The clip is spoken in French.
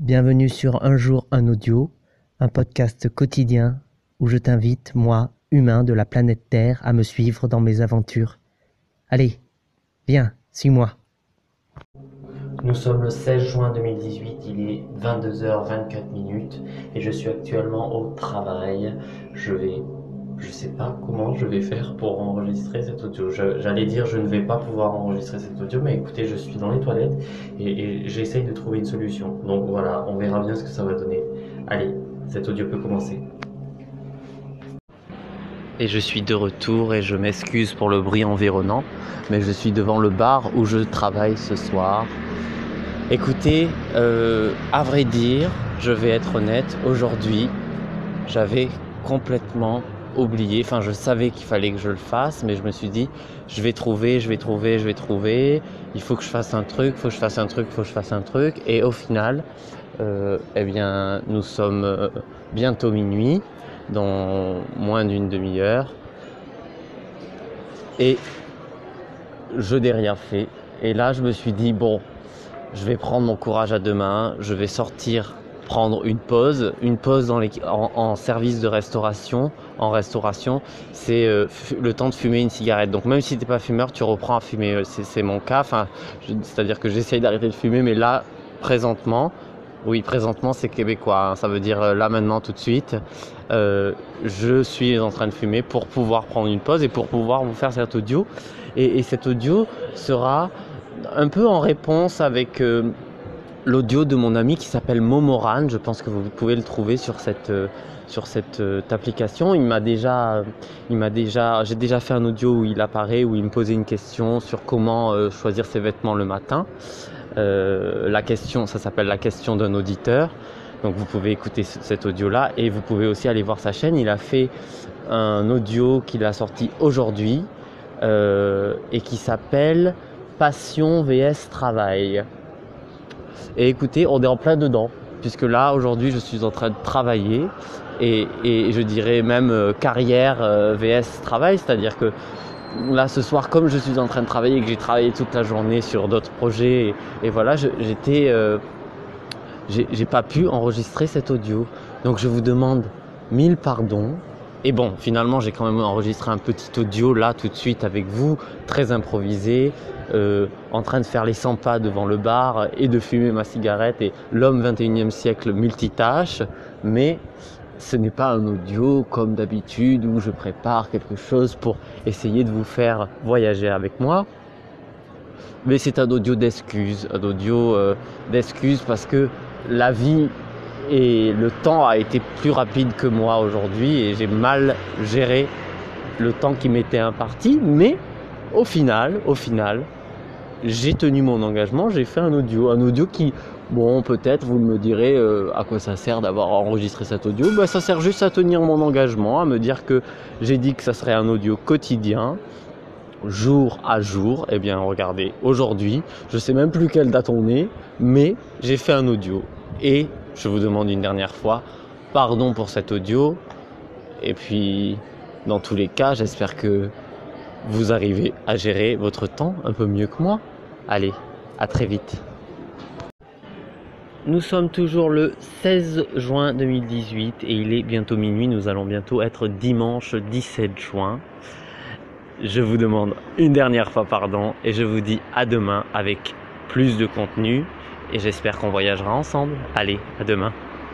Bienvenue sur Un jour un audio, un podcast quotidien où je t'invite, moi, humain de la planète Terre, à me suivre dans mes aventures. Allez, viens, suis-moi. Nous sommes le 16 juin 2018, il est 22h24 minutes et je suis actuellement au travail. Je vais je sais pas comment je vais faire pour enregistrer cet audio. J'allais dire je ne vais pas pouvoir enregistrer cet audio, mais écoutez, je suis dans les toilettes et, j'essaye de trouver une solution. Donc voilà, on verra bien ce que ça va donner. Allez, cet audio peut commencer. Et je suis de retour et je m'excuse pour le bruit environnant, mais je suis devant le bar où je travaille ce soir. Écoutez, euh, à vrai dire, je vais être honnête, aujourd'hui, j'avais complètement oublié. Enfin, je savais qu'il fallait que je le fasse, mais je me suis dit, je vais trouver, je vais trouver, je vais trouver. Il faut que je fasse un truc, faut que je fasse un truc, faut que je fasse un truc. Et au final, euh, eh bien, nous sommes euh, bientôt minuit, dans moins d'une demi-heure. Et je n'ai rien fait. Et là, je me suis dit, bon, je vais prendre mon courage à deux mains, je vais sortir prendre une pause, une pause en, service de restauration. En restauration, c'est euh, le temps de fumer une cigarette. Donc même si tu n'es pas fumeur, tu reprends à fumer. Euh, c'est mon cas. Enfin, c'est-à-dire que j'essaye d'arrêter de fumer, mais là, présentement, oui, présentement, c'est québécois. Hein. ça veut dire euh, là maintenant, tout de suite. je suis en train de fumer pour pouvoir prendre une pause et pour pouvoir vous faire cet audio. Et cet audio sera un peu en réponse avec l'audio de mon ami qui s'appelle Momoran. Je pense que vous pouvez le trouver sur cette, euh, sur cette euh, application. Il m'a déjà, il m'a déjà, j'ai déjà fait un audio où il apparaît, où il me posait une question sur comment euh, choisir ses vêtements le matin. la question, ça s'appelle la question d'un auditeur. Donc vous pouvez écouter cet audio-là et vous pouvez aussi aller voir sa chaîne. Il a fait un audio qu'il a sorti aujourd'hui et qui s'appelle Passion vs Travail. Et écoutez, on est en plein dedans, puisque là, aujourd'hui, je suis en train de travailler, et, je dirais même euh, carrière euh, VS travail, c'est-à-dire que là, ce soir, comme je suis en train de travailler et que j'ai travaillé toute la journée sur d'autres projets, et, voilà, j'étais... Euh, j'ai pas pu enregistrer cet audio. Donc je vous demande mille pardons. Et bon, finalement, j'ai quand même enregistré un petit audio là tout de suite avec vous, très improvisé, euh, en train de faire les 100 pas devant le bar et de fumer ma cigarette et l'homme 21e siècle multitâche. Mais ce n'est pas un audio comme d'habitude où je prépare quelque chose pour essayer de vous faire voyager avec moi. Mais c'est un audio d'excuses, un audio euh, d'excuses parce que la vie et le temps a été plus rapide que moi aujourd'hui et j'ai mal géré le temps qui m'était imparti. Mais au final, au final, j'ai tenu mon engagement, j'ai fait un audio. Un audio qui, bon, peut-être vous me direz euh, à quoi ça sert d'avoir enregistré cet audio. Bah, ça sert juste à tenir mon engagement, à me dire que j'ai dit que ça serait un audio quotidien, jour à jour. Eh bien, regardez, aujourd'hui, je sais même plus quelle date on est, mais j'ai fait un audio. Et je vous demande une dernière fois pardon pour cet audio. Et puis, dans tous les cas, j'espère que vous arrivez à gérer votre temps un peu mieux que moi. Allez, à très vite. Nous sommes toujours le 16 juin 2018 et il est bientôt minuit. Nous allons bientôt être dimanche 17 juin. Je vous demande une dernière fois pardon et je vous dis à demain avec plus de contenu et j'espère qu'on voyagera ensemble. Allez, à demain.